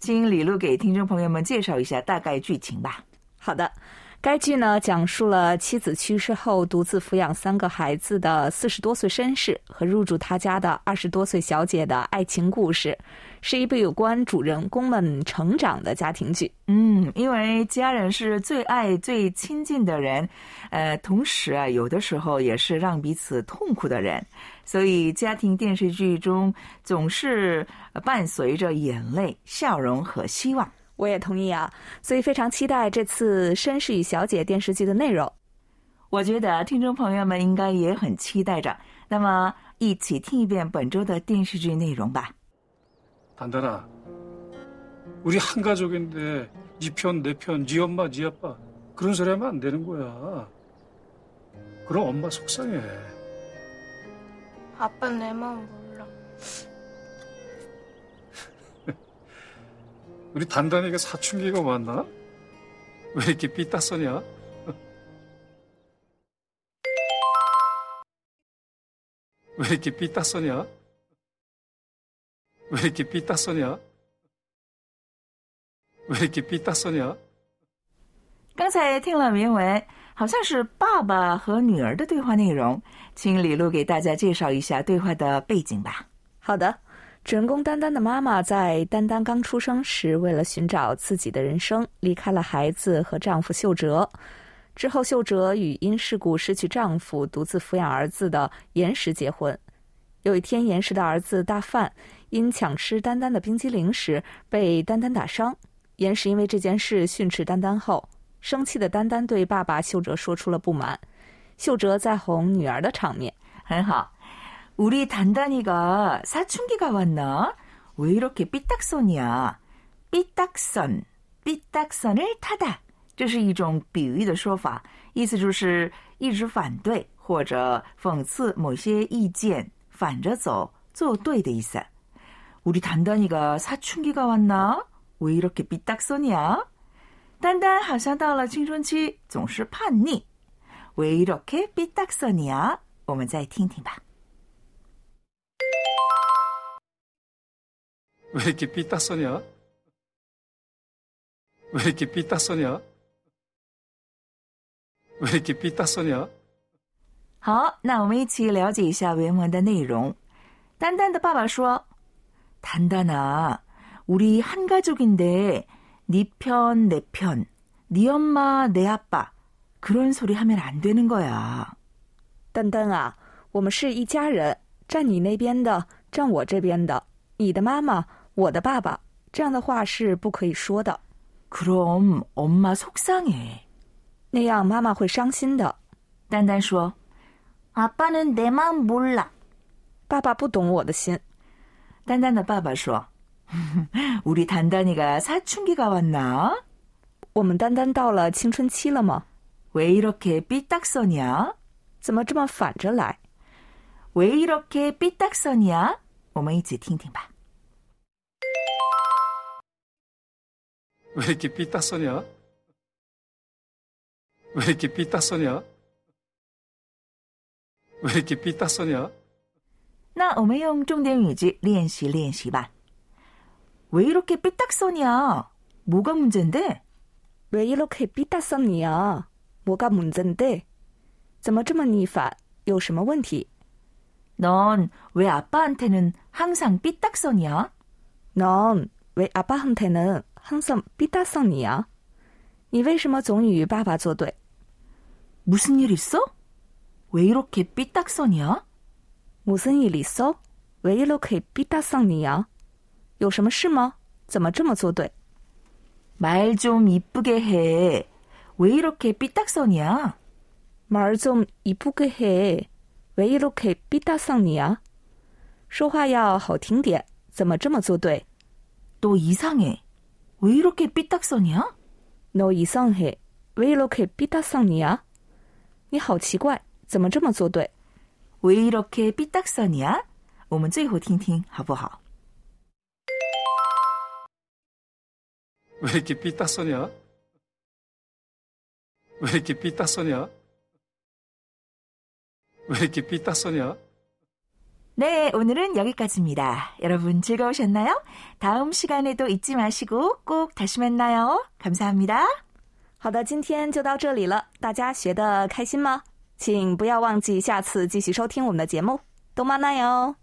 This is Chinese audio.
请李璐给听众朋友们介绍一下大概剧情吧。好的，该剧呢讲述了妻子去世后独自抚养三个孩子的四十多岁绅士和入住他家的二十多岁小姐的爱情故事，是一部有关主人公们成长的家庭剧。嗯，因为家人是最爱、最亲近的人，呃，同时啊，有的时候也是让彼此痛苦的人，所以家庭电视剧中总是伴随着眼泪、笑容和希望。我也同意啊，所以非常期待这次《绅士与小姐》电视剧的内容。我觉得听众朋友们应该也很期待着。那么，一起听一遍本周的电视剧内容吧。 단단아, 우리 한 가족인데 네 편, 내 편, 네 엄마, 네 아빠 그런 소리 하면 안 되는 거야. 그럼 엄마 속상해. 아빠는 내 마음 몰라. 우리 단단이가 사춘기가 왔나? 왜 이렇게 삐딱서냐? 왜 이렇게 삐딱서냐? 왜 이렇게 삐딱서냐? 왜 이렇게 삐딱서냐? 刚才听了原文，好像是爸爸和女儿的对话内容，请李璐给大家介绍一下对话的背景吧。好的， 主人公丹丹的妈妈在丹丹刚出生时，为了寻找自己的人生，离开了孩子和丈夫秀哲。之后，秀哲与因事故失去丈夫、独自抚养儿子的严石结婚。有一天，严石的儿子大范因抢吃丹丹的冰激凌时被丹丹打伤，严石因为这件事训斥丹丹后，生气的丹丹对爸爸秀哲说出了不满。秀哲在哄女儿的场面。很好。 우리 단단이가 사춘기가 왔나? 왜 이렇게 삐딱선이야? 삐딱선, 삐딱선을 타다. 这是一种比喻的说法，意思就是一直反对或者讽刺某些意见，反着走，做对的意思。우리 단단이가 사춘기가 왔나? 왜 이렇게 삐딱선이야? 丹丹好像到了青春期，总是叛逆。왜 이렇게 삐딱선이야? 我们再听听吧。 왜 이렇게 삐딱서냐? 왜 이렇게 삐딱서냐? 왜 이렇게 삐딱서냐? 好，那我们一起了解一下原文的内容。丹丹的爸爸说：“丹丹啊，우리한 가족인데 네 편, 내 편, 네 엄마, 내 아빠 그런 소리 하면 안 되는 거야. 丹丹啊，我们是一家人，站你那边的，站我这边的，你的妈妈， 我的爸爸，这样的话是不可以说的， 그럼 엄마 속상해. 那样妈妈会伤心的。丹丹说：“ 아빠는 내 마음 몰라. 爸爸不懂我的心。丹丹的爸爸说：“우리 단단이가 사춘기가 왔나? 我们丹丹到了青春期了吗？ 왜 이렇게 삐딱선이야? 怎么这么反着来？ 왜 이렇게 삐딱선이야? 我们一起听听吧。 왜 이렇게 삐딱서냐? 왜 이렇게 삐딱서냐? 왜 이렇게 삐딱서냐? 那我们用重点语句练习练习吧。왜 이렇게 삐딱선이야? 뭐가 문제인데? 왜 이렇게 삐딱선이야? 뭐가 문제인데? 怎么这么逆反？有什么问题？ 넌 왜 아빠한테는 항상 삐딱선이야? 넌 왜 아빠한테는 항상 삐딱선이야? 你为什么总与爸爸作对？ 무슨 일 있어? 왜 이렇게 삐딱선이야? 무슨 일 있어? 왜 이렇게 삐딱선이야? 有什么事吗？怎么这么作对？ 말 좀 이쁘게 해. 왜 이렇게 삐딱선이야? 말 좀 이쁘게 해. 왜 이렇게 삐딱선이야? 说话要好听点，怎么这么作对？ 너 이상해. 왜 이렇게 삐딱선이야? 너 이상해. 왜 이렇게 삐딱선이야? 你好奇怪，怎么这么做对？ 왜 이렇게 삐딱선이야? 我们最后听听好不好？ 왜 이렇게 삐딱서냐? 왜 이렇게 삐딱서냐? 왜 이렇게 삐딱서냐? 네, 오늘은 여기까지입니다. 여러분 즐거우셨나요? 다음 시간에도 잊지 마시고 꼭 다시 만나요. 감사합니다. 好的，今天就到这里了，大家学的开心吗？请不要忘记下次继续收听我们的节目，动漫那哟。